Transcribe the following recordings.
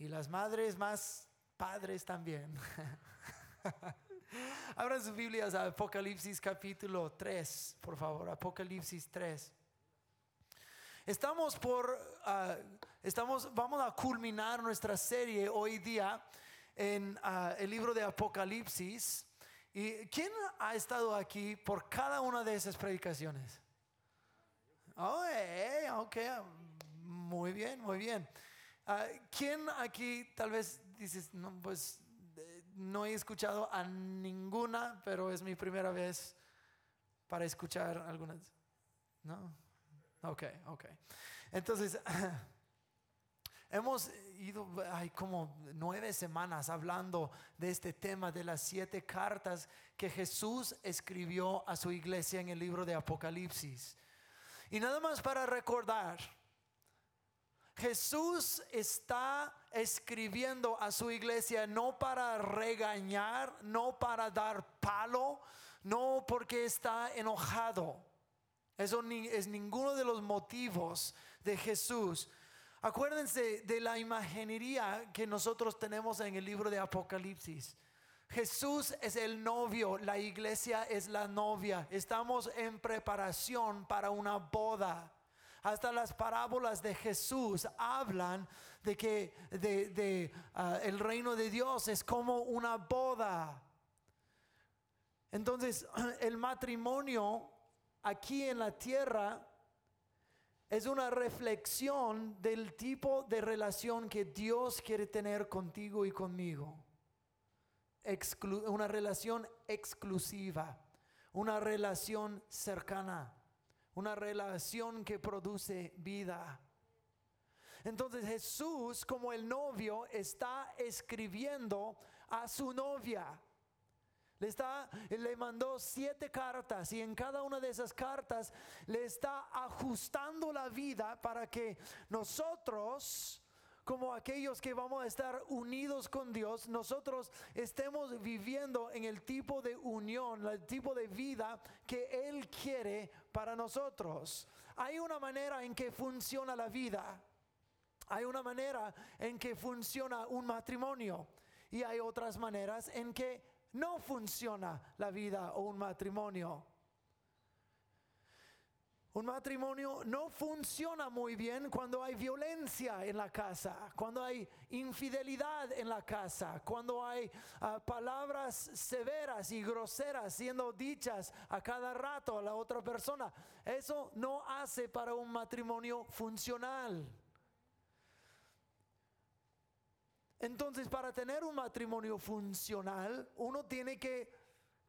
Y las madres más padres también. Abran sus Biblias a Apocalipsis capítulo 3, por favor, Apocalipsis 3. Estamos por, ah, estamos, vamos a culminar nuestra serie hoy día en ah, el libro de Apocalipsis. ¿Y quién ha estado aquí por cada una de esas predicaciones? Oh, eh, ok, muy bien, muy bien. Ah, ¿Quién aquí tal vez dices, no, pues eh, no he escuchado a ninguna, pero es mi primera vez para escuchar algunas? ¿No? Ok, ok. Entonces, hemos ido, hay como nueve semanas hablando de este tema de las siete cartas que Jesús escribió a su iglesia en el libro de Apocalipsis. Y nada más para recordar, Jesús está escribiendo a su iglesia no para regañar, no para dar palo, no porque está enojado. Eso ni, es ninguno de los motivos de Jesús. Acuérdense de la imaginería que nosotros tenemos en el libro de Apocalipsis. Jesús es el novio, la iglesia es la novia. Estamos en preparación para una boda. Hasta las parábolas de Jesús hablan de que ah, el reino de Dios es como una boda. Entonces, el matrimonio aquí en la tierra es una reflexión del tipo de relación que Dios quiere tener contigo y conmigo. una relación exclusiva, una relación cercana una relación que produce vida. Entonces Jesús como el novio está escribiendo a su novia. Le, está, le mandó siete cartas y en cada una de esas cartas le está ajustando la vida para que nosotros como aquellos que vamos a estar unidos con Dios, nosotros estemos viviendo en el tipo de unión, el tipo de vida que Él quiere para nosotros. Hay una manera en que funciona la vida. Hay una manera en que funciona un matrimonio y hay otras maneras en que no funciona la vida o un matrimonio. Un matrimonio no funciona muy bien cuando hay violencia en la casa, cuando hay infidelidad en la casa, cuando hay ah, palabras severas y groseras siendo dichas a cada rato a la otra persona. Eso no hace para un matrimonio funcional. Entonces, para tener un matrimonio funcional, uno tiene que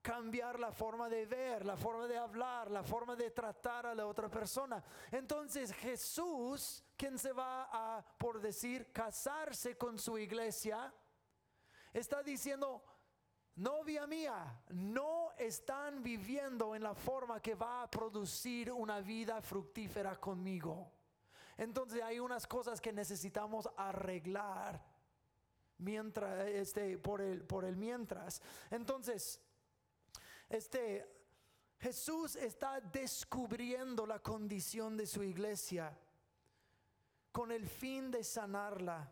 cambiar la forma de ver, la forma de hablar, la forma de tratar a la otra persona. Entonces Jesús, quien se va a, por decir, casarse con su iglesia, está diciendo, novia mía, no están viviendo en la forma que va a producir una vida fructífera conmigo. Entonces hay unas cosas que necesitamos arreglar mientras este por el por el mientras. Entonces, este, Jesús está descubriendo la condición de su iglesia con el fin de sanarla.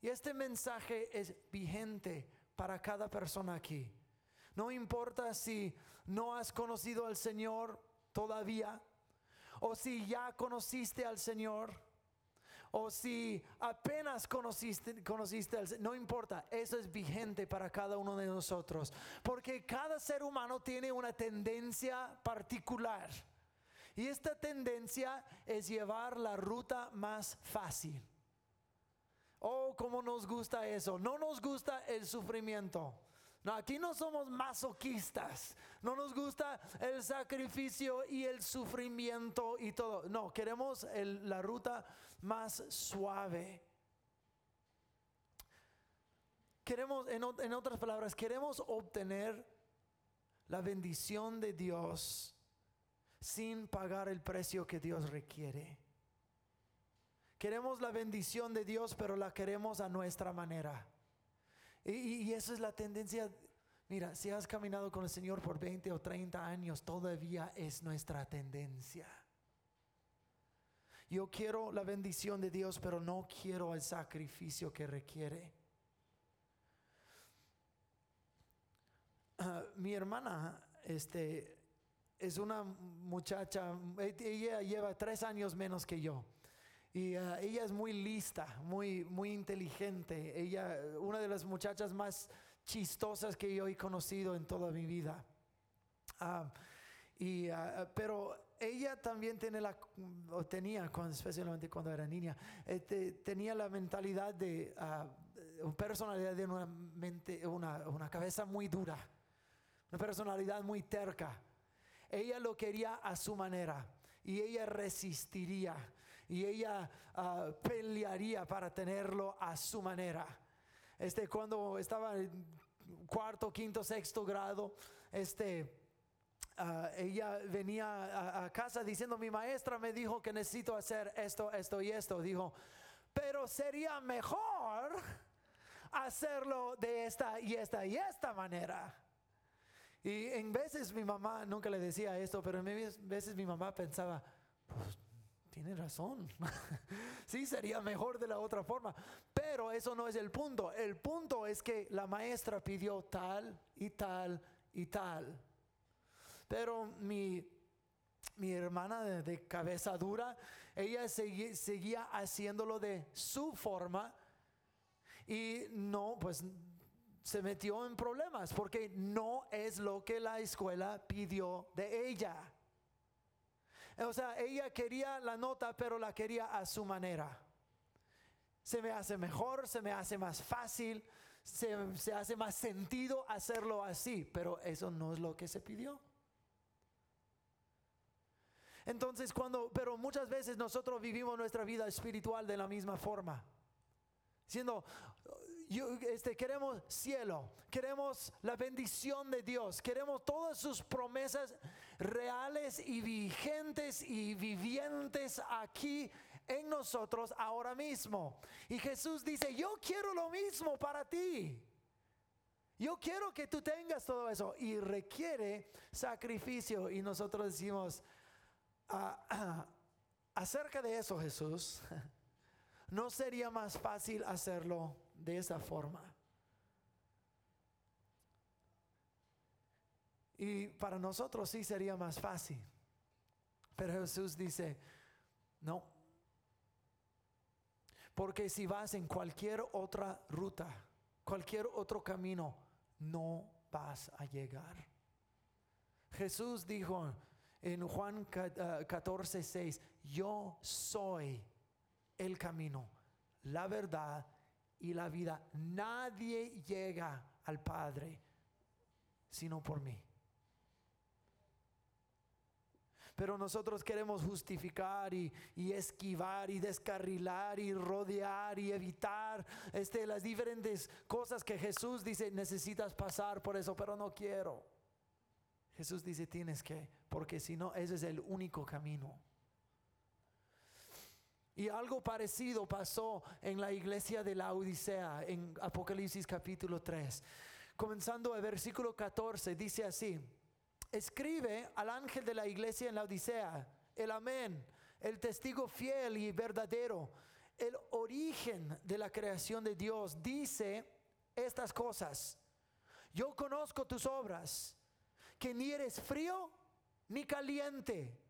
Y este mensaje es vigente para cada persona aquí. No importa si no has conocido al Señor todavía o si ya conociste al Señor o si apenas conociste, conociste no importa, eso es vigente para cada uno de nosotros, porque cada ser humano tiene una tendencia particular. Y esta tendencia es llevar la ruta más fácil. Oh, cómo nos gusta eso. No nos gusta el sufrimiento. No, aquí no somos masoquistas. No nos gusta el sacrificio y el sufrimiento y todo. No, queremos la ruta más suave. Queremos, en, en otras palabras, queremos obtener la bendición de Dios sin pagar el precio que Dios requiere. Queremos la bendición de Dios, pero la queremos a nuestra manera. Y, y, eso es la tendencia. Mira, si has caminado con el Señor por 20 o 30 años, todavía es nuestra tendencia. Yo quiero la bendición de Dios, pero no quiero el sacrificio que requiere. Ah, mi hermana, este, es una muchacha, ella lleva tres años menos que yo. Y ah, ella es muy lista, muy, muy inteligente. Ella, una de las muchachas más chistosas que yo he conocido en toda mi vida. Ah, y, ah, pero ella también tiene la, o tenía, especialmente cuando era niña, este, tenía la mentalidad de, personalidad de una, mente, una, una cabeza muy dura, una personalidad muy terca. Ella lo quería a su manera y ella resistiría y ella ah, pelearía para tenerlo a su manera. Este, cuando estaba en cuarto, quinto, sexto grado, este, ah, ella venía a, casa diciendo, mi maestra me dijo que necesito hacer esto, esto y esto. Dijo, pero sería mejor hacerlo de esta y esta y esta manera. Y en veces mi mamá, nunca le decía esto, pero en veces mi mamá pensaba, pues tiene razón. sí, sería mejor de la otra forma. Pero eso no es el punto. El punto es que la maestra pidió tal y tal y tal. Pero mi, mi hermana de, cabeza dura, ella seguía haciéndolo de su forma y no, pues se metió en problemas porque no es lo que la escuela pidió de ella. O sea, ella quería la nota, pero la quería a su manera. Se me hace mejor, se me hace más fácil, se, se hace más sentido hacerlo así, pero eso no es lo que se pidió. Entonces, cuando, pero muchas veces nosotros vivimos nuestra vida espiritual de la misma forma. Siendo, este, queremos cielo, queremos la bendición de Dios, queremos todas sus promesas reales y vigentes y vivientes aquí en nosotros ahora mismo. Y Jesús dice, yo quiero lo mismo para ti. Yo quiero que tú tengas todo eso y requiere sacrificio. Y nosotros decimos, ah, acerca de eso Jesús, ¿no sería más fácil hacerlo de esa forma. Y para nosotros sí sería más fácil. Pero Jesús dice, no. Porque si vas en cualquier otra ruta, cualquier otro camino, no vas a llegar. Jesús dijo en Juan 14, 6, yo soy el camino, la verdad y la vida. Nadie llega al Padre sino por mí. Pero nosotros queremos justificar y, esquivar y descarrilar y rodear y evitar este, las diferentes cosas que Jesús dice, necesitas pasar por eso, pero no quiero. Jesús dice, tienes que, porque si no, ese es el único camino. Y algo parecido pasó en la iglesia de la Odisea, en Apocalipsis capítulo 3. Comenzando el versículo 14, dice así, escribe al ángel de la iglesia en la Odisea, el amén, el testigo fiel y verdadero, el origen de la creación de Dios, dice estas cosas. Yo conozco tus obras, que ni eres frío ni caliente.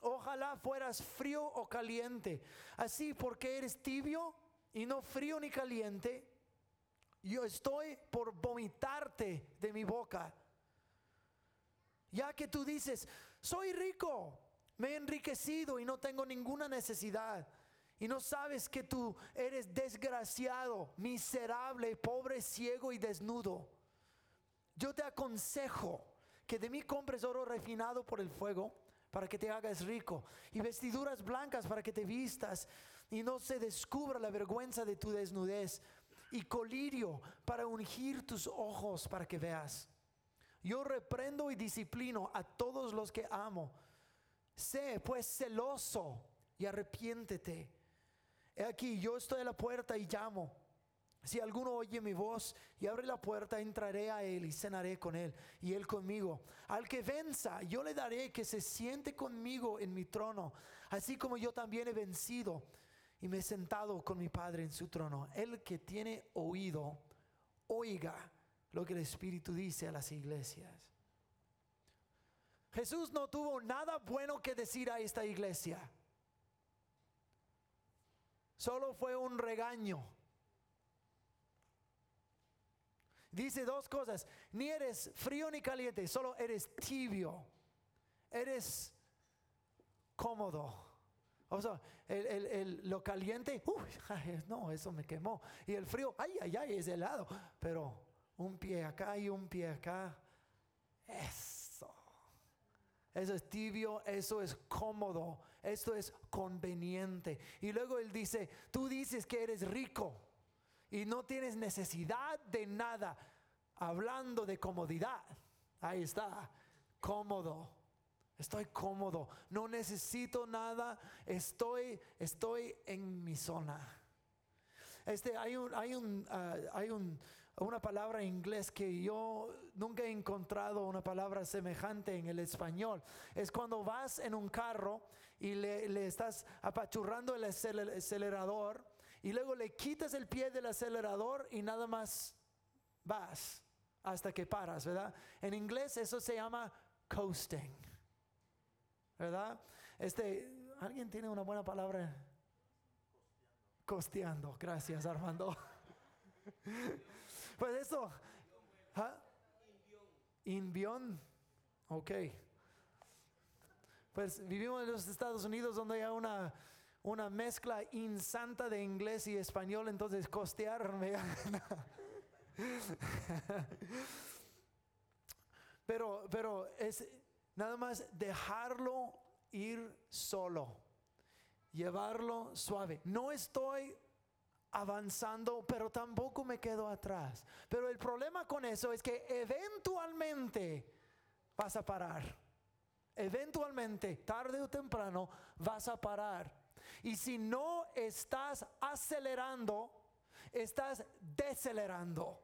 Ojalá fueras frío o caliente. Así porque eres tibio y no frío ni caliente, yo estoy por vomitarte de mi boca. Ya que tú dices, soy rico, me he enriquecido y no tengo ninguna necesidad. Y no sabes que tú eres desgraciado, miserable, pobre, ciego y desnudo. Yo te aconsejo que de mí compres oro refinado por el fuego para que te hagas rico, y vestiduras blancas para que te vistas y no se descubra la vergüenza de tu desnudez, y colirio para ungir tus ojos para que veas. Yo reprendo y disciplino a todos los que amo. Sé pues celoso y arrepiéntete. He aquí, yo estoy a la puerta y llamo. Si alguno oye mi voz y abre la puerta, entraré a él y cenaré con él y él conmigo. Al que venza, yo le daré que se siente conmigo en mi trono, así como yo también he vencido y me he sentado con mi Padre en su trono. El que tiene oído, oiga lo que el Espíritu dice a las iglesias. Jesús no tuvo nada bueno que decir a esta iglesia. Solo fue un regaño. Dice dos cosas, ni eres frío ni caliente, solo eres tibio, eres cómodo. O sea, lo caliente, no, eso me quemó. Y el frío, ay, ay, ay, es helado. Pero un pie acá y un pie acá, eso. Eso es tibio, eso es cómodo, esto es conveniente. Y luego él dice, tú dices que eres rico y no tienes necesidad de nada. Hablando de comodidad, ahí está, cómodo. Estoy cómodo, no necesito nada, estoy, estoy en mi zona. Este, hay un, hay un, ah, hay un, una palabra en inglés que yo nunca he encontrado una palabra semejante en el español. Es cuando vas en un carro y le, estás apachurrando el acelerador y luego le quitas el pie del acelerador y nada más vas hasta que paras, ¿verdad? En inglés eso se llama coasting, ¿verdad? Este, ¿alguien tiene una buena palabra? Costeando, gracias Armando. pues eso, ¿ah? Invión, ok. Pues vivimos en los Estados Unidos donde hay una una mezcla insanta de inglés y español, entonces costearme. pero, pero es nada más dejarlo ir solo, llevarlo suave. No estoy avanzando, pero tampoco me quedo atrás. Pero el problema con eso es que eventualmente vas a parar. Eventualmente, tarde o temprano, vas a parar. Y si no estás acelerando, estás decelerando,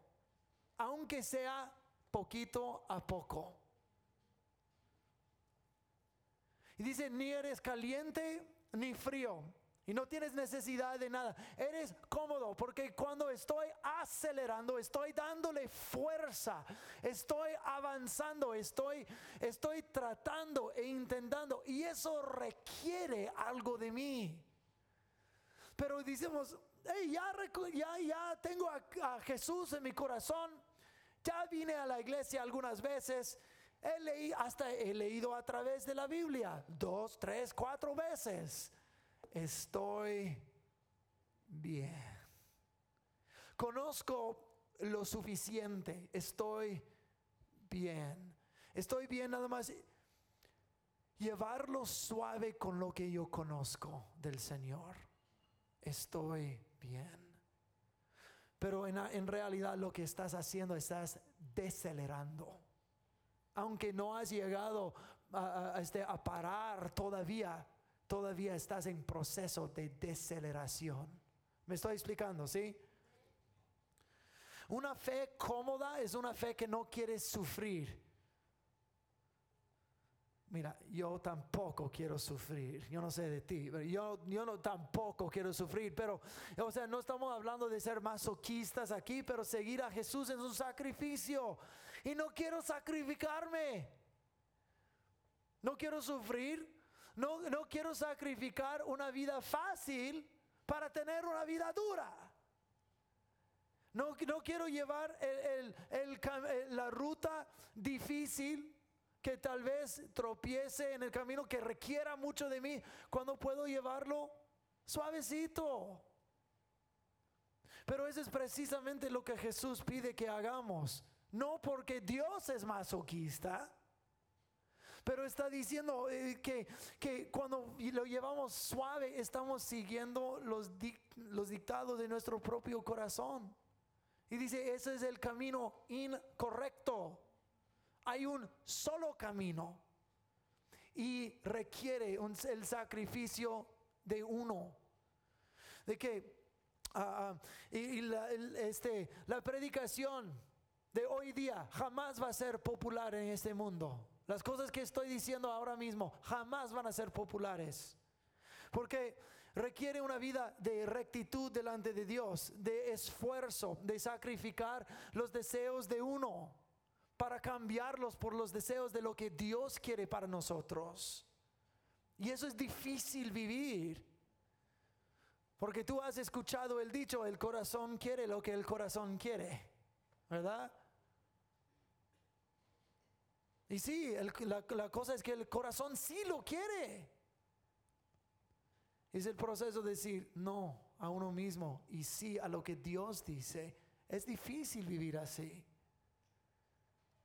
aunque sea poquito a poco. Y dice, ni eres caliente ni frío. Y no tienes necesidad de nada. Eres cómodo porque cuando estoy acelerando, estoy dándole fuerza, estoy avanzando, estoy, estoy tratando e intentando. Y eso requiere algo de mí. Pero decimos, ya, ya, ya tengo a, Jesús en mi corazón, ya vine a la iglesia algunas veces, he leído, hasta he leído a través de la Biblia, dos, tres, cuatro veces. Estoy bien. Conozco lo suficiente, estoy bien. Estoy bien nada más llevarlo suave con lo que yo conozco del Señor estoy bien. Pero en, realidad lo que estás haciendo, estás decelerando. Aunque no has llegado a, este, a parar todavía, todavía estás en proceso de deceleración. ¿Me estoy explicando? ¿Sí? Una fe cómoda es una fe que no quiere sufrir. Mira, yo tampoco quiero sufrir. Yo no sé de ti, pero yo, yo no tampoco quiero sufrir. Pero, o sea, no estamos hablando de ser masoquistas aquí, pero seguir a Jesús en su sacrificio. Y no quiero sacrificarme. No quiero sufrir. No, no quiero sacrificar una vida fácil para tener una vida dura. No, no quiero llevar la ruta difícil que tal vez tropiece en el camino que requiera mucho de mí, cuando puedo llevarlo suavecito. Pero eso es precisamente lo que Jesús pide que hagamos. No porque Dios es masoquista, pero está diciendo eh, que, que, cuando lo llevamos suave estamos siguiendo los, los dictados de nuestro propio corazón. Y dice, ese es el camino incorrecto hay un solo camino y requiere el sacrificio de uno. De que ah, ah, este, la predicación de hoy día jamás va a ser popular en este mundo. Las cosas que estoy diciendo ahora mismo jamás van a ser populares. Porque requiere una vida de rectitud delante de Dios, de esfuerzo, de sacrificar los deseos de uno para cambiarlos por los deseos de lo que Dios quiere para nosotros. Y eso es difícil vivir. Porque tú has escuchado el dicho, el corazón quiere lo que el corazón quiere, ¿verdad? Y sí, la, cosa es que el corazón sí lo quiere. Es el proceso de decir no a uno mismo y sí a lo que Dios dice. Es difícil vivir así.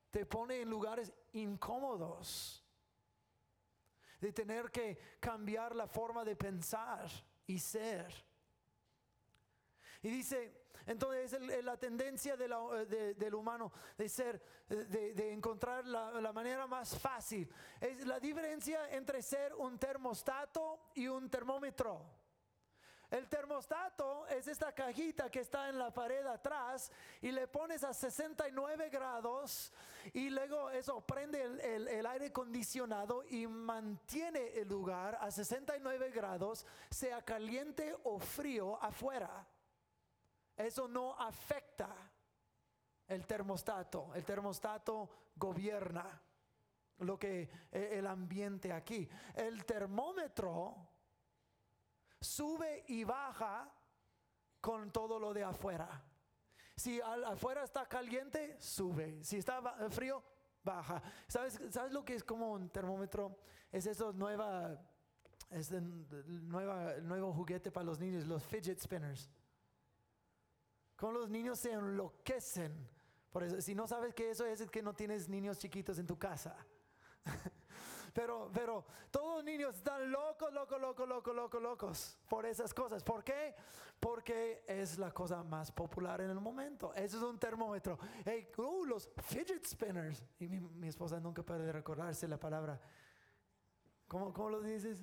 Te pone en lugares incómodos. De tener que cambiar la forma de pensar y ser. Y dice, entonces es la tendencia del humano de ser, de, encontrar la, manera más fácil. Es la diferencia entre ser un termostato y un termómetro. El termostato es esta cajita que está en la pared atrás y le pones a 69 grados y luego eso prende el, el, aire acondicionado y mantiene el lugar a 69 grados, sea caliente o frío afuera. Eso no afecta el termostato. El termostato gobierna lo que e, el ambiente aquí. El termómetro sube y baja con todo lo de afuera. Si afuera está caliente, sube. Si está frío, baja. ¿Sabes, ¿Sabes lo que es como un termómetro? Es eso nueva, es nuevo juguete para los niños, los fidget spinners. Como los niños se enloquecen. Por eso, si no sabes que eso es, es que no tienes niños chiquitos en tu casa. pero, pero todos los niños están locos, locos, locos, locos, locos, locos por esas cosas. ¿Por qué? Porque es la cosa más popular en el momento. Eso es un termómetro. Hey, uh, los fidget spinners. Y mi, mi, esposa nunca puede recordarse la palabra. ¿Cómo, cómo lo dices?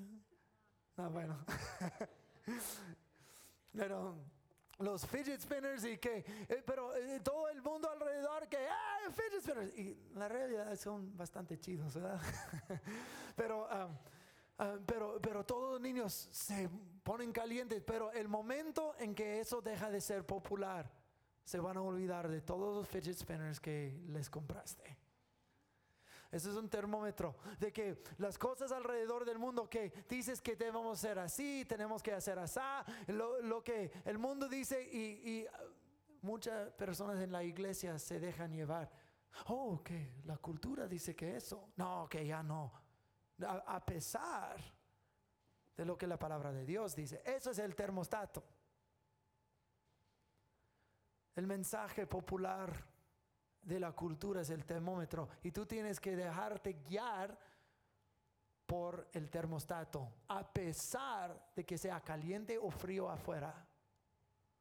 No, bueno. pero los fidget spinners y que, eh, pero eh, todo el mundo alrededor que, ah, fidget spinners. Y la realidad son bastante chidos, ¿verdad? pero, pero, pero todos los niños se ponen calientes, pero el momento en que eso deja de ser popular, se van a olvidar de todos los fidget spinners que les compraste. Ese es un termómetro de que las cosas alrededor del mundo que dices que debemos ser así, tenemos que hacer así, lo, que el mundo dice y, muchas personas en la iglesia se dejan llevar. Oh, que la cultura dice que eso. No, que ya no. a pesar de lo que la palabra de Dios dice. Eso es el termostato. El mensaje popular de la cultura es el termómetro y tú tienes que dejarte guiar por el termostato, a pesar de que sea caliente o frío afuera.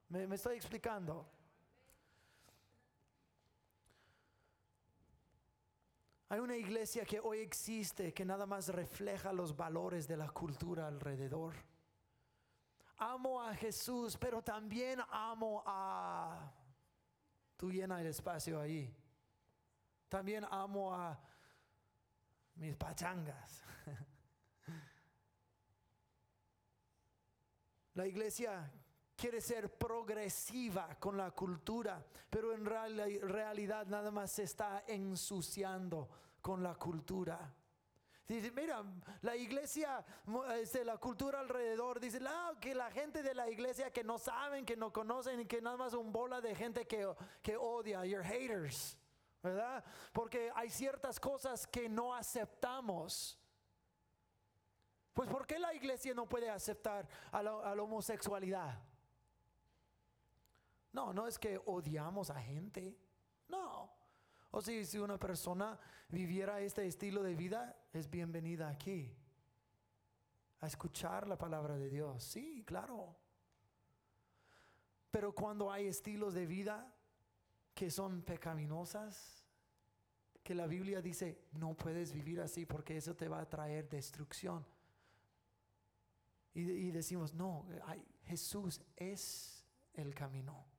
¿Me, estoy explicando? Hay una iglesia que hoy existe que nada más refleja los valores de la cultura alrededor. Amo a Jesús, pero también amo a Tú llena el espacio ahí. También amo a mis pachangas. La iglesia quiere ser progresiva con la cultura, pero en realidad nada más se está ensuciando con la cultura. Dice, mira, la iglesia, este, la cultura alrededor, dice, que la gente de la iglesia que no saben, que no conocen y que nada más un bola de gente que, que odia, your haters, ¿verdad? Porque hay ciertas cosas que no aceptamos. Pues ¿por qué la iglesia no puede aceptar a la homosexualidad? No, no es que odiamos a gente, no. O si, si una persona viviera este estilo de vida, es bienvenida aquí. A escuchar la palabra de Dios. Sí, claro. Pero cuando hay estilos de vida que son pecaminosas, que la Biblia dice, no puedes vivir así porque eso te va a traer destrucción. Y, decimos, no, Jesús es el camino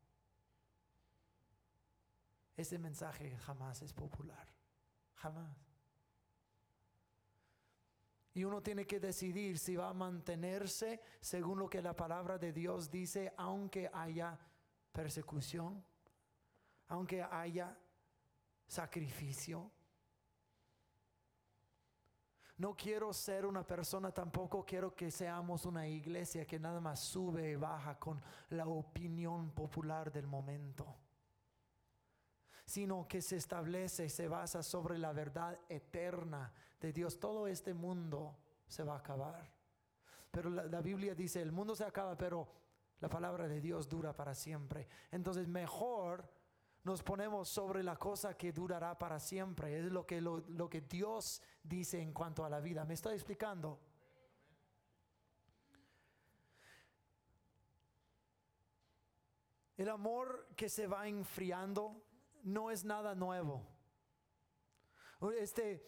ese mensaje jamás es popular. Jamás. Y uno tiene que decidir si va a mantenerse según lo que la palabra de Dios dice, aunque haya persecución, aunque haya sacrificio. No quiero ser una persona, tampoco quiero que seamos una iglesia que nada más sube y baja con la opinión popular del momento, sino que se establece y se basa sobre la verdad eterna de Dios. Todo este mundo se va a acabar. Pero la, Biblia dice, el mundo se acaba, pero la palabra de Dios dura para siempre. Entonces mejor nos ponemos sobre la cosa que durará para siempre. Es lo que, lo, lo que Dios dice en cuanto a la vida. ¿Me estoy explicando? El amor que se va enfriando no es nada nuevo. Este,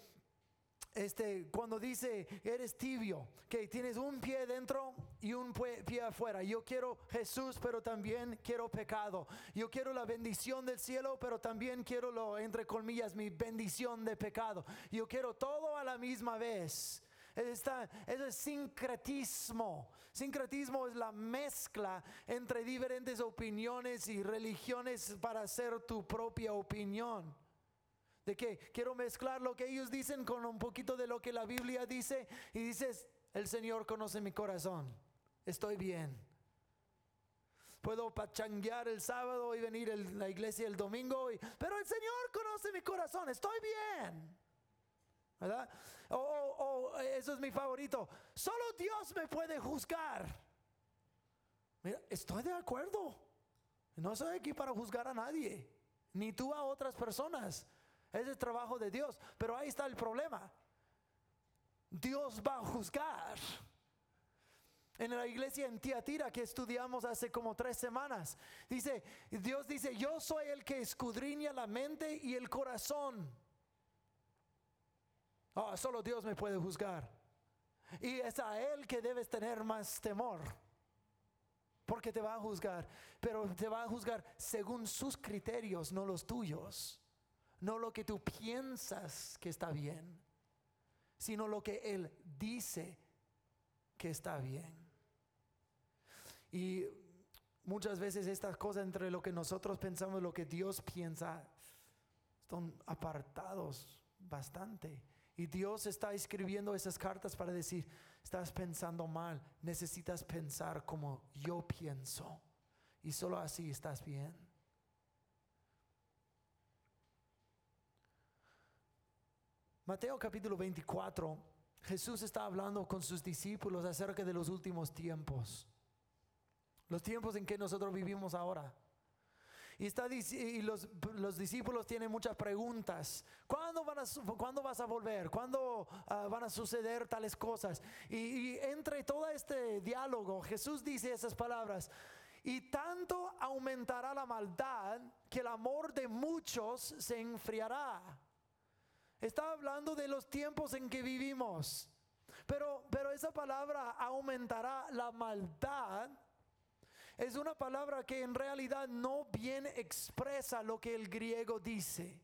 este, cuando dice eres tibio, que tienes un pie dentro y un pie afuera. Yo quiero Jesús, pero también quiero pecado. Yo quiero la bendición del cielo, pero también quiero lo, entre comillas, mi bendición de pecado. Yo quiero todo a la misma vez. Eso es sincretismo. Sincretismo es la mezcla entre diferentes opiniones y religiones para hacer tu propia opinión de que quiero mezclar lo que ellos dicen con un poquito de lo que la Biblia dice y dices, el Señor conoce mi corazón, estoy bien. Puedo pachanguear el sábado y venir a la iglesia el domingo, pero el Señor conoce mi corazón, estoy bien. ¿Verdad? O, eso es mi favorito, solo Dios me puede juzgar. Mira, estoy de acuerdo. No soy aquí para juzgar a nadie, ni tú a otras personas. Es el trabajo de Dios. Pero ahí está el problema. Dios va a juzgar. En la iglesia en Tiatira que estudiamos hace como tres semanas, dice, Dios dice, yo soy el que escudriña la mente y el corazón. Oh, solo Dios me puede juzgar. Y es a Él que debes tener más temor. Porque te va a juzgar. Pero te va a juzgar según sus criterios, no los tuyos no lo que tú piensas que está bien, sino lo que Él dice que está bien. Y muchas veces estas cosas entre lo que nosotros pensamos y lo que Dios piensa están apartados bastante. Y Dios está escribiendo esas cartas para decir, estás pensando mal, necesitas pensar como yo pienso. Y solo así estás bien. Mateo capítulo 24, Jesús está hablando con sus discípulos acerca de los últimos tiempos, los tiempos en que nosotros vivimos ahora. Y, está, y los, discípulos tienen muchas preguntas. ¿Cuándo, van a, ¿cuándo vas a volver? ¿Cuándo ah, van a suceder tales cosas? Y, y entre todo este diálogo, Jesús dice esas palabras. Y tanto aumentará la maldad que el amor de muchos se enfriará. Está hablando de los tiempos en que vivimos. Pero, pero esa palabra aumentará la maldad. Es una palabra que en realidad no bien expresa lo que el griego dice.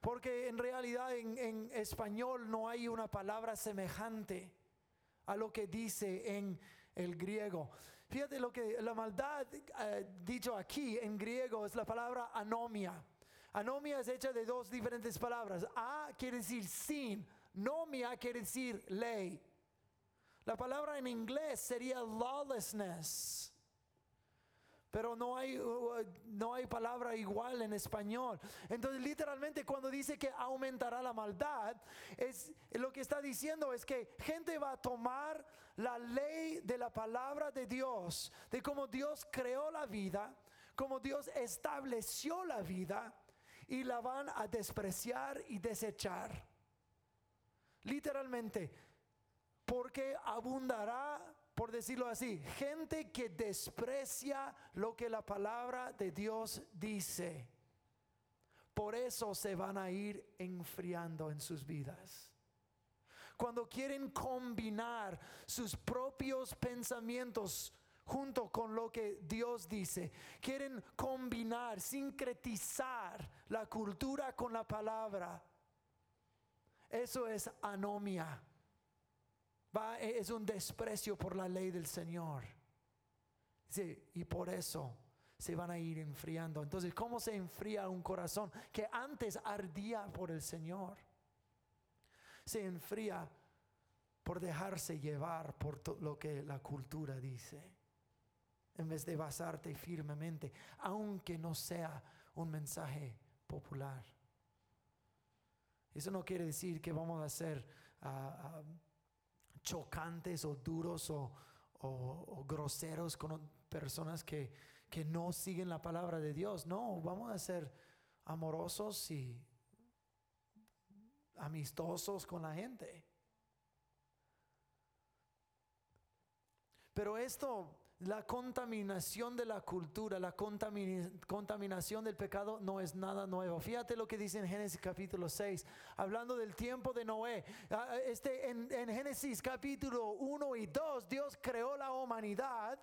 Porque en realidad en, en español no hay una palabra semejante a lo que dice en el griego. Fíjate lo que la maldad eh, dicho aquí en griego es la palabra anomia. Anomia es hecha de dos diferentes palabras. A quiere decir sin, nomia quiere decir ley. La palabra en inglés sería lawlessness. Pero no hay, uh, no hay palabra igual en español. Entonces, literalmente, cuando dice que aumentará la maldad, es lo que está diciendo es que gente va a tomar la ley de la palabra de Dios, de cómo Dios creó la vida, cómo Dios estableció la vida, y la van a despreciar y desechar. Literalmente, porque abundará, por decirlo así, gente que desprecia lo que la palabra de Dios dice. Por eso se van a ir enfriando en sus vidas. Cuando quieren combinar sus propios pensamientos junto con lo que Dios dice. Quieren combinar, sincretizar la cultura con la palabra. Eso es anomia. E, es un desprecio por la ley del Señor. Y por eso se van a ir enfriando. Entonces, ¿cómo se enfría un corazón que antes ardía por el Señor? Se enfría por dejarse llevar por lo que la cultura dice, en vez de basarte firmemente, aunque no sea un mensaje popular. Eso no quiere decir que vamos a ser ah, ah, chocantes o duros o, o groseros con personas que que no siguen la palabra de Dios. No, vamos a ser amorosos y amistosos con la gente. Pero esto, la contaminación de la cultura, la contaminación del pecado no es nada nuevo. Fíjate lo que dice en Génesis capítulo 6, hablando del tiempo de Noé. Ah, este, en, en Génesis capítulo 1 y 2, Dios creó la humanidad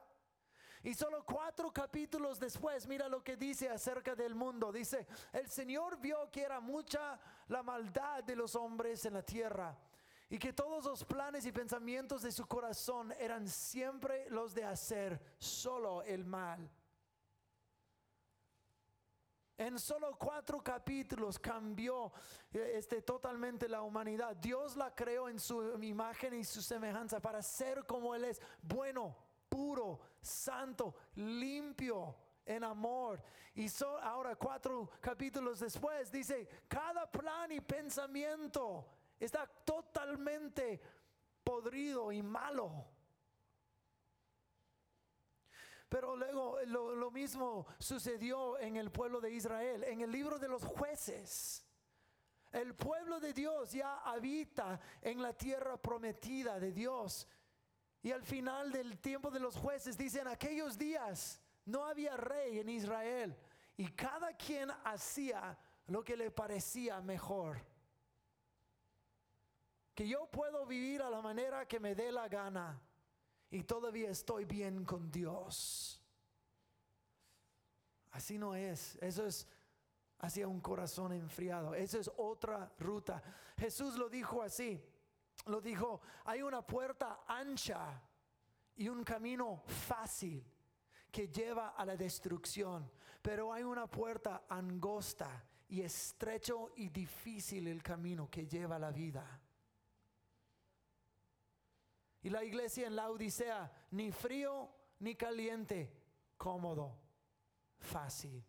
y solo cuatro capítulos después, mira lo que dice acerca del mundo. Dice, el Señor vio que era mucha la maldad de los hombres en la tierra y que todos los planes y pensamientos de su corazón eran siempre los de hacer solo el mal. En solo cuatro capítulos cambió eh, este, totalmente la humanidad. Dios la creó en su imagen y su semejanza para ser como Él es, bueno, puro, santo, limpio en amor. Y ahora cuatro capítulos después dice, cada plan y pensamiento está totalmente podrido y malo. Pero luego lo, mismo sucedió en el pueblo de Israel, en el libro de los jueces. El pueblo de Dios ya habita en la tierra prometida de Dios. Y al final del tiempo de los jueces dicen, aquellos días no había rey en Israel y cada quien hacía lo que le parecía mejor. Que yo puedo vivir a la manera que me dé la gana y todavía estoy bien con Dios. Así no es, eso es hacia un corazón enfriado, esa es otra ruta. Jesús lo dijo así lo dijo, hay una puerta ancha y un camino fácil que lleva a la destrucción, pero hay una puerta angosta y estrecho y difícil el camino que lleva a la vida. Y la iglesia en la Odisea, ni frío ni caliente, cómodo, fácil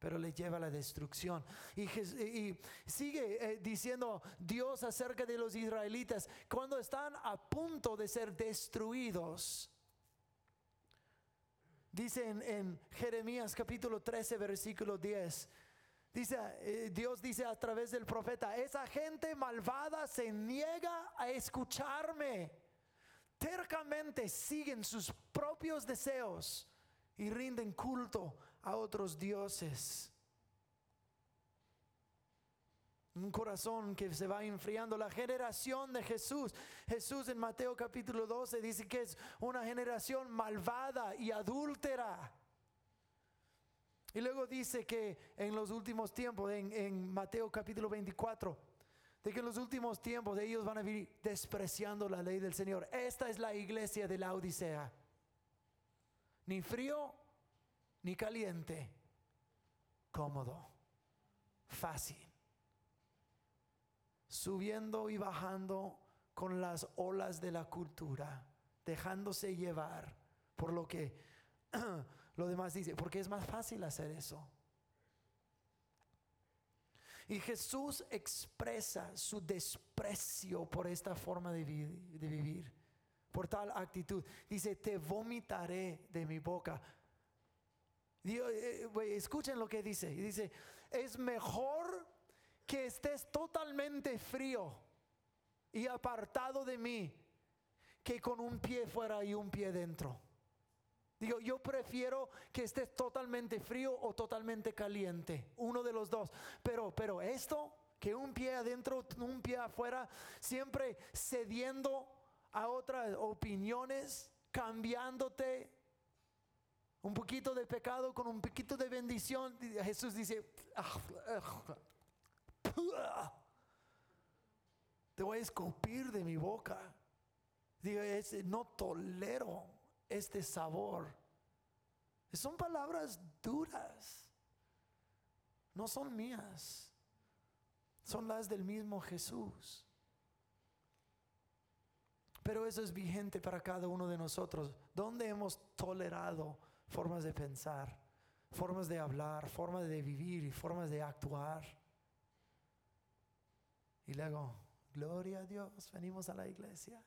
pero le lleva a la destrucción. Y, sigue eh, diciendo Dios acerca de los israelitas cuando están a punto de ser destruidos. Dice en, Jeremías capítulo 13, versículo 10. Dice, eh, Dios dice a través del profeta, esa gente malvada se niega a escucharme. Tercamente siguen sus propios deseos y rinden culto a otros dioses. Un corazón que se va enfriando. La generación de Jesús. Jesús en Mateo capítulo 12 dice que es una generación malvada y adúltera. Y luego dice que en los últimos tiempos, en, en, Mateo capítulo 24, de que en los últimos tiempos ellos van a vivir despreciando la ley del Señor. Esta es la iglesia de la Odisea. Ni frío ni caliente, cómodo, fácil. Subiendo y bajando con las olas de la cultura, dejándose llevar por lo que lo demás dice, porque es más fácil hacer eso. Y Jesús expresa su desprecio por esta forma de, vivir, por tal actitud. Dice, te vomitaré de mi boca. Eh, eh, escuchen lo que dice. Dice, es mejor que estés totalmente frío y apartado de mí que con un pie fuera y un pie dentro. Digo, yo prefiero que estés totalmente frío o totalmente caliente, uno de los dos. Pero, pero esto, que un pie adentro, un pie afuera, siempre cediendo a otras opiniones, cambiándote, un poquito de pecado con un poquito de bendición. Jesús dice, te voy a escupir de mi boca. Digo, no tolero este sabor. Son palabras duras. No son mías. Son las del mismo Jesús. Pero eso es vigente para cada uno de nosotros. ¿Dónde hemos tolerado formas de pensar, formas de hablar, formas de vivir y formas de actuar? Y luego, gloria a Dios, venimos a la iglesia.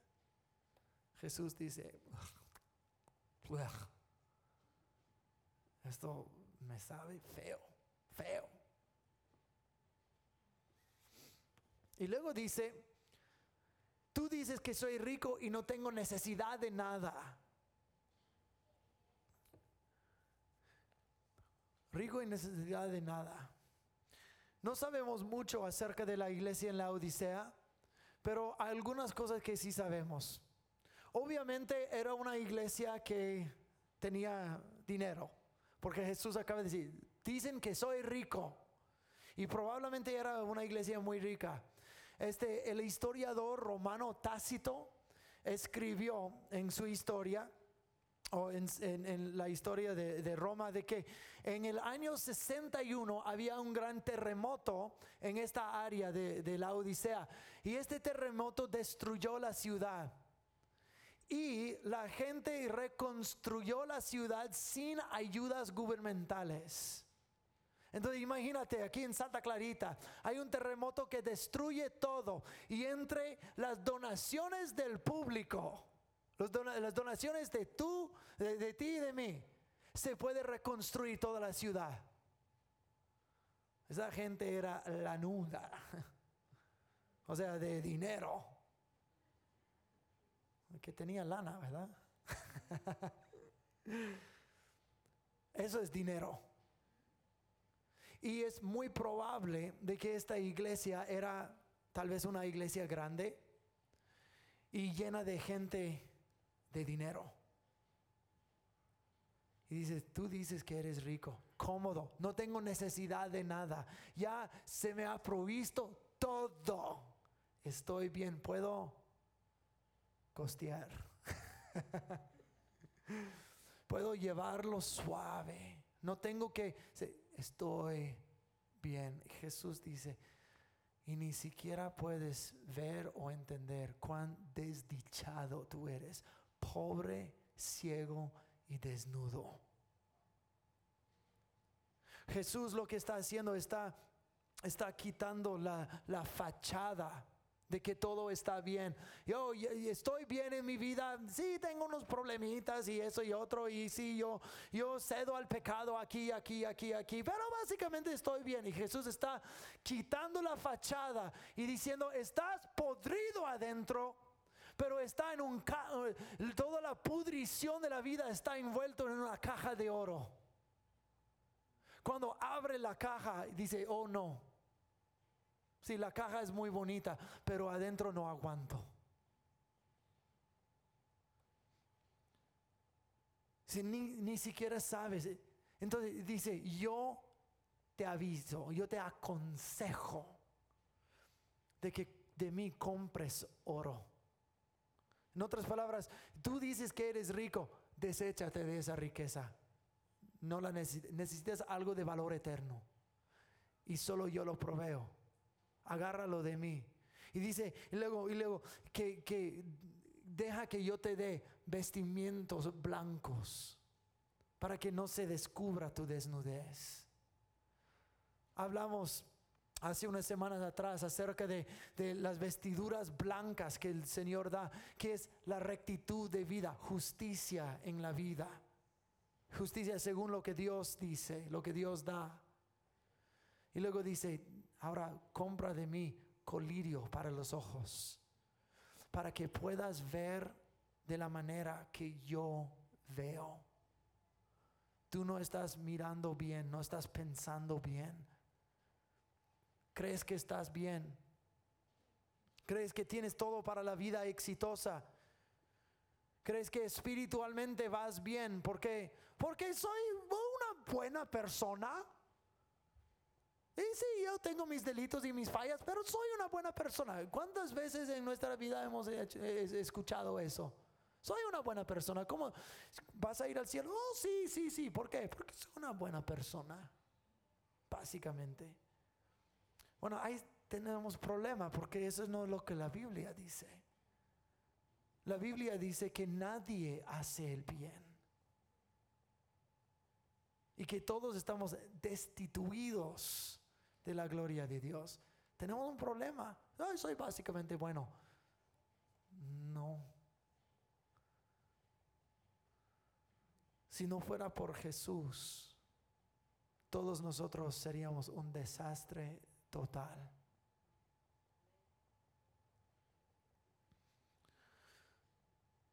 Jesús dice, esto me sabe feo, feo. Y luego dice, tú dices que soy rico y no tengo necesidad de nada. Rico y necesidad de nada. No sabemos mucho acerca de la iglesia en la Odisea, pero hay algunas cosas que sí sabemos. Obviamente era una iglesia que tenía dinero, porque Jesús acaba de decir, dicen que soy rico, y probablemente era una iglesia muy rica. Este, el historiador romano Tácito escribió en su historia, o en, la historia de, Roma, de que en el año 61 había un gran terremoto en esta área de, de la Odisea, y este terremoto destruyó la ciudad. Y la gente reconstruyó la ciudad sin ayudas gubernamentales. Entonces imagínate, aquí en Santa Clarita hay un terremoto que destruye todo y entre las donaciones del público, las donaciones de tú, de, ti y de mí, se puede reconstruir toda la ciudad. Esa gente era la nuda, o sea, de dinero, que tenía lana, ¿verdad? Eso es dinero. Y es muy probable de que esta iglesia era tal vez una iglesia grande y llena de gente de dinero. Y dices, tú dices que eres rico, cómodo, no tengo necesidad de nada, ya se me ha provisto todo, estoy bien, puedo costear, puedo llevarlo suave, no tengo que estoy bien. Jesús dice, y ni siquiera puedes ver o entender cuán desdichado tú eres, pobre, ciego y desnudo. Jesús lo que está haciendo está, está quitando la, la fachada de que todo está bien. Yo, estoy bien en mi vida, sí tengo unos problemitas y eso y otro, y sí yo, yo cedo al pecado aquí, aquí, aquí, aquí, pero básicamente estoy bien. Y Jesús está quitando la fachada y diciendo, estás podrido adentro. Pero está en un toda la pudrición de la vida está envuelto en una caja de oro. Cuando abre la caja, dice, oh no, si la caja es muy bonita, pero adentro no aguanto. Si ni, siquiera sabes. Entonces dice, yo te aviso, yo te aconsejo de que de mí compres oro. En otras palabras, tú dices que eres rico, deséchate de esa riqueza. No la necesitas algo de valor eterno. Y solo yo lo proveo agárralo de mí. Y dice, y luego, y luego, que, que deja que yo te dé vestimientos blancos para que no se descubra tu desnudez. Hablamos hace unas semanas atrás acerca de, de, las vestiduras blancas que el Señor da, que es la rectitud de vida, justicia en la vida. Justicia según lo que Dios dice, lo que Dios da. Y luego dice, ahora compra de mí colirio para los ojos, para que puedas ver de la manera que yo veo. Tú no estás mirando bien, no estás pensando bien. Crees que estás bien. Crees que tienes todo para la vida exitosa. Crees que espiritualmente vas bien. ¿Por qué? Porque soy una buena persona. Y sí, yo tengo mis delitos y mis fallas, pero soy una buena persona. ¿Cuántas veces en nuestra vida hemos escuchado eso? Soy una buena persona. ¿Cómo vas a ir al cielo? Oh, sí, sí, sí. ¿Por qué? Porque soy una buena persona. Básicamente. Bueno, ahí tenemos problema porque eso no es lo que la Biblia dice. La Biblia dice que nadie hace el bien. Y que todos estamos destituidos de la gloria de Dios. Tenemos un problema. soy básicamente bueno. No. Si no fuera por Jesús, todos nosotros seríamos un desastre total.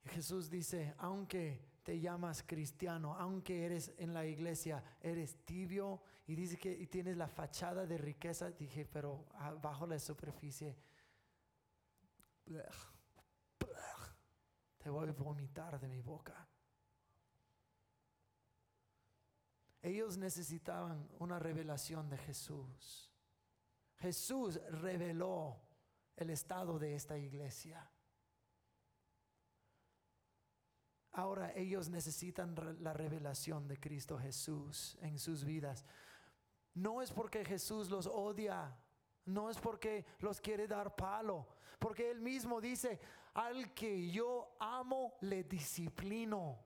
Jesús dice, aunque te llamas cristiano, aunque eres en la iglesia, eres tibio y dice que tienes la fachada de riqueza, dije, pero bajo la superficie, te voy a vomitar de mi boca. Ellos necesitaban una revelación de Jesús. Jesús reveló el estado de esta iglesia. Ahora ellos necesitan la revelación de Cristo Jesús en sus vidas. No es porque Jesús los odia, no es porque los quiere dar palo, porque Él mismo dice, al que yo amo, le disciplino.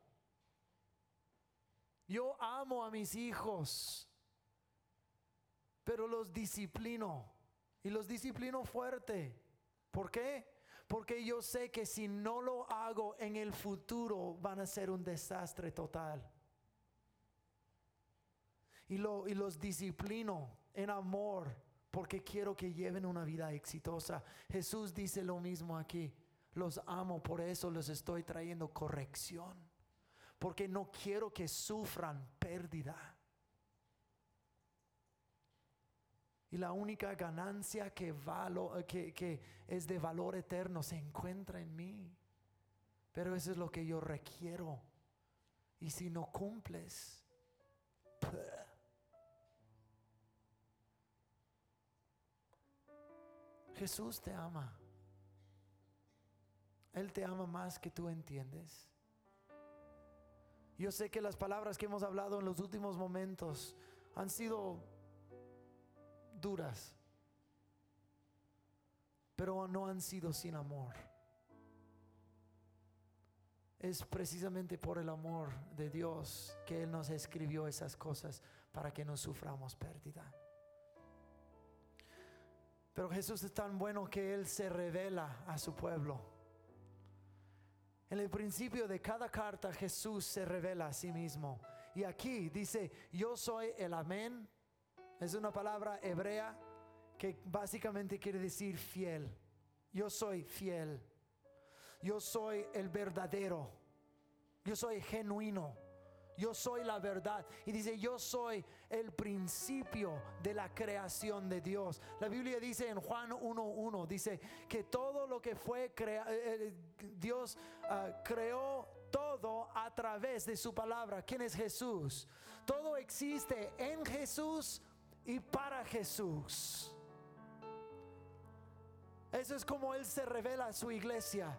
Yo amo a mis hijos, pero los disciplino y los disciplino fuerte. ¿Por qué? Porque yo sé que si no lo hago en el futuro van a ser un desastre total. Y, lo, y los disciplino en amor porque quiero que lleven una vida exitosa. Jesús dice lo mismo aquí. Los amo, por eso les estoy trayendo corrección porque no quiero que sufran pérdida. Y la única ganancia que, que, es de valor eterno se encuentra en mí. Pero eso es lo que yo requiero. Y si no cumples, Jesús te ama. Él te ama más que tú entiendes. Yo sé que las palabras que hemos hablado en los últimos momentos han sido duras, pero no han sido sin amor. Es precisamente por el amor de Dios que Él nos escribió esas cosas para que no suframos pérdida. Pero Jesús es tan bueno que Él se revela a su pueblo. En el principio de cada carta Jesús se revela a sí mismo. Y aquí dice, yo soy el amén. Es una palabra hebrea que básicamente quiere decir fiel. Yo soy fiel. Yo soy el verdadero. Yo soy genuino yo soy la verdad. Y dice, yo soy el principio de la creación de Dios. La Biblia dice en Juan 1.1, dice que todo lo que fue creado, eh, eh, Dios ah, creó todo a través de su palabra. ¿Quién es Jesús? Todo existe en Jesús y para Jesús. Eso es como Él se revela a su iglesia.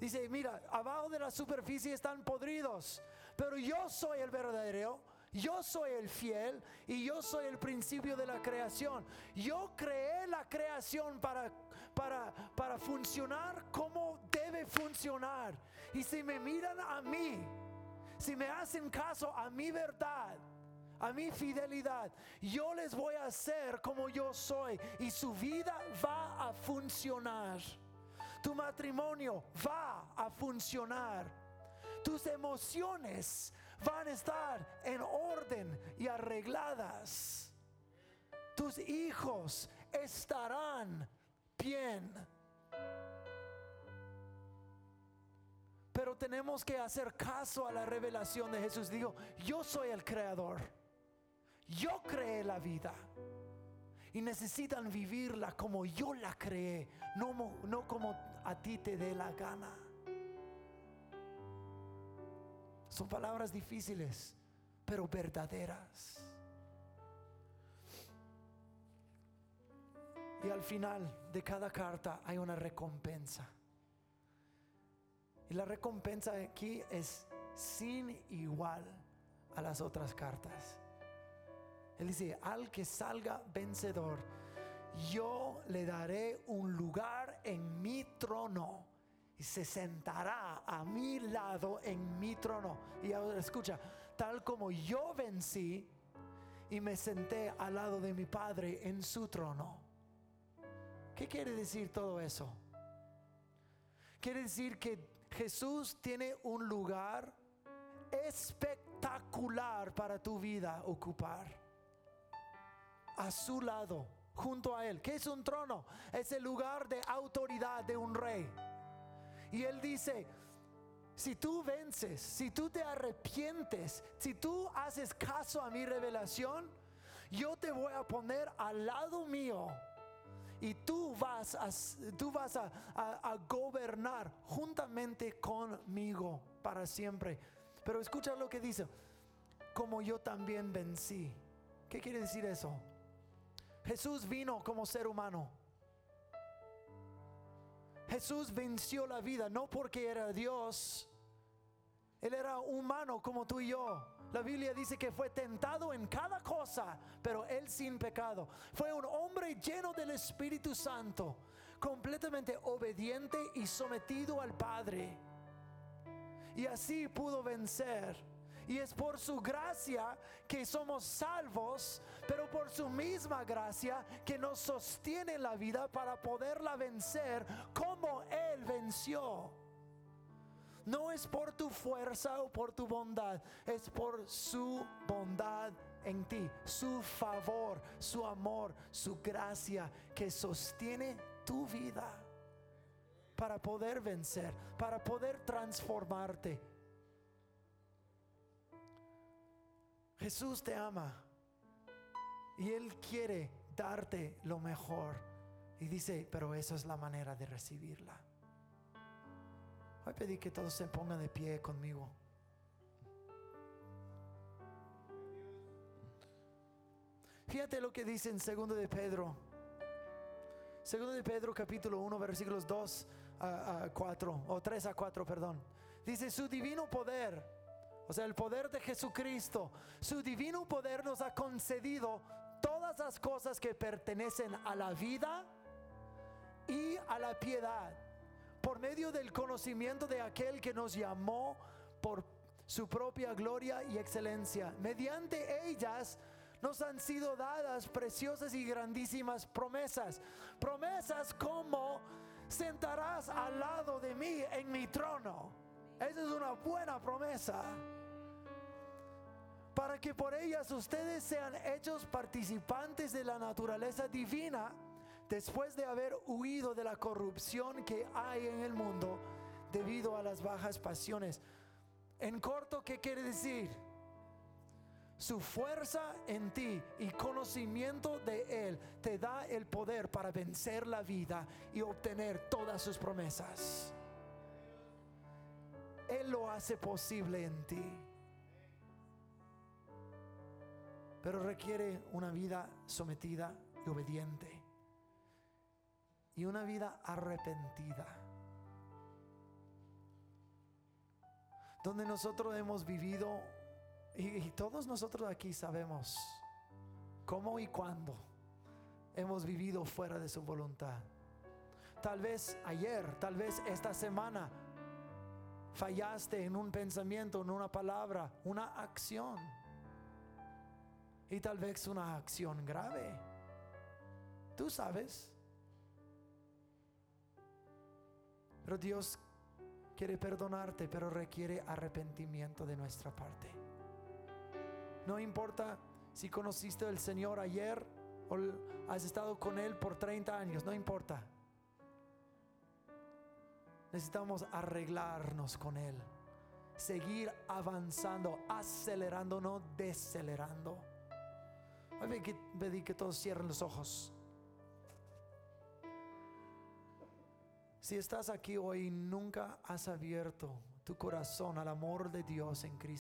Dice, mira, abajo de la superficie están podridos, pero yo soy el verdadero, yo soy el fiel y yo soy el principio de la creación. Yo creé la creación para, para, para funcionar como debe funcionar. Y si me miran a mí, si me hacen caso a mi verdad, a mi fidelidad, yo les voy a hacer como yo soy y su vida va a funcionar. Tu matrimonio va a funcionar tus emociones van a estar en orden y arregladas. Tus hijos estarán bien. Pero tenemos que hacer caso a la revelación de Jesús. Digo, yo soy el creador. Yo creé la vida. Y necesitan vivirla como yo la creé, no, no como a ti te dé la gana. Son palabras difíciles, pero verdaderas. Y al final de cada carta hay una recompensa. Y la recompensa aquí es sin igual a las otras cartas. Él dice, al que salga vencedor, yo le daré un lugar en mi trono y se sentará a mi lado en mi trono. Y ahora escucha, tal como yo vencí y me senté al lado de mi Padre en su trono. ¿Qué quiere decir todo eso? Quiere decir que Jesús tiene un lugar espectacular para tu vida ocupar. A su lado, junto a Él. ¿Qué es un trono? Es el lugar de autoridad de un rey. Y Él dice, si tú vences, si tú te arrepientes, si tú haces caso a mi revelación, yo te voy a poner al lado mío y tú vas a, tú vas a, gobernar juntamente conmigo para siempre. Pero escucha lo que dice, como yo también vencí. ¿Qué quiere decir eso? Jesús vino como ser humano. Jesús venció la vida no porque era Dios. Él era humano como tú y yo. La Biblia dice que fue tentado en cada cosa, pero él sin pecado. Fue un hombre lleno del Espíritu Santo, completamente obediente y sometido al Padre. Y así pudo vencer. Y es por su gracia que somos salvos, pero por su misma gracia que nos sostiene la vida para poderla vencer como Él venció. No es por tu fuerza o por tu bondad, es por su bondad en ti, su favor, su amor, su gracia que sostiene tu vida para poder vencer, para poder transformarte. Jesús te ama y Él quiere darte lo mejor. Y dice, pero esa es la manera de recibirla. Voy a pedir que todos se pongan de pie conmigo. Fíjate lo que dice en 2 de Pedro. 2 de Pedro capítulo 1 versículos 2 a, 4 o 3 a 4, perdón. Dice su divino poder, o sea, el poder de Jesucristo, su divino poder nos ha concedido todas las cosas que pertenecen a la vida y a la piedad por medio del conocimiento de aquel que nos llamó por su propia gloria y excelencia. Mediante ellas nos han sido dadas preciosas y grandísimas promesas. Promesas como sentarás al lado de mí en mi trono. Esa es una buena promesa. Para que por ellas ustedes sean hechos participantes de la naturaleza divina después de haber huido de la corrupción que hay en el mundo debido a las bajas pasiones. En corto, ¿qué quiere decir? Su fuerza en ti y conocimiento de Él te da el poder para vencer la vida y obtener todas sus promesas. Él lo hace posible en ti. Pero requiere una vida sometida y obediente y una vida arrepentida. Donde nosotros hemos vivido, y, todos nosotros aquí sabemos cómo y cuándo hemos vivido fuera de su voluntad. Tal vez ayer, tal vez esta semana, fallaste en un pensamiento, en una palabra, una acción. Y tal vez una acción grave. Tú sabes. Pero Dios quiere perdonarte, pero requiere arrepentimiento de nuestra parte. No importa si conociste al Señor ayer o has estado con Él por 30 años, no importa. Necesitamos arreglarnos con Él, seguir avanzando, acelerando, no decelerando. Voy a pedir que todos cierren los ojos. Si estás aquí hoy nunca has abierto tu corazón al amor de Dios en Cristo.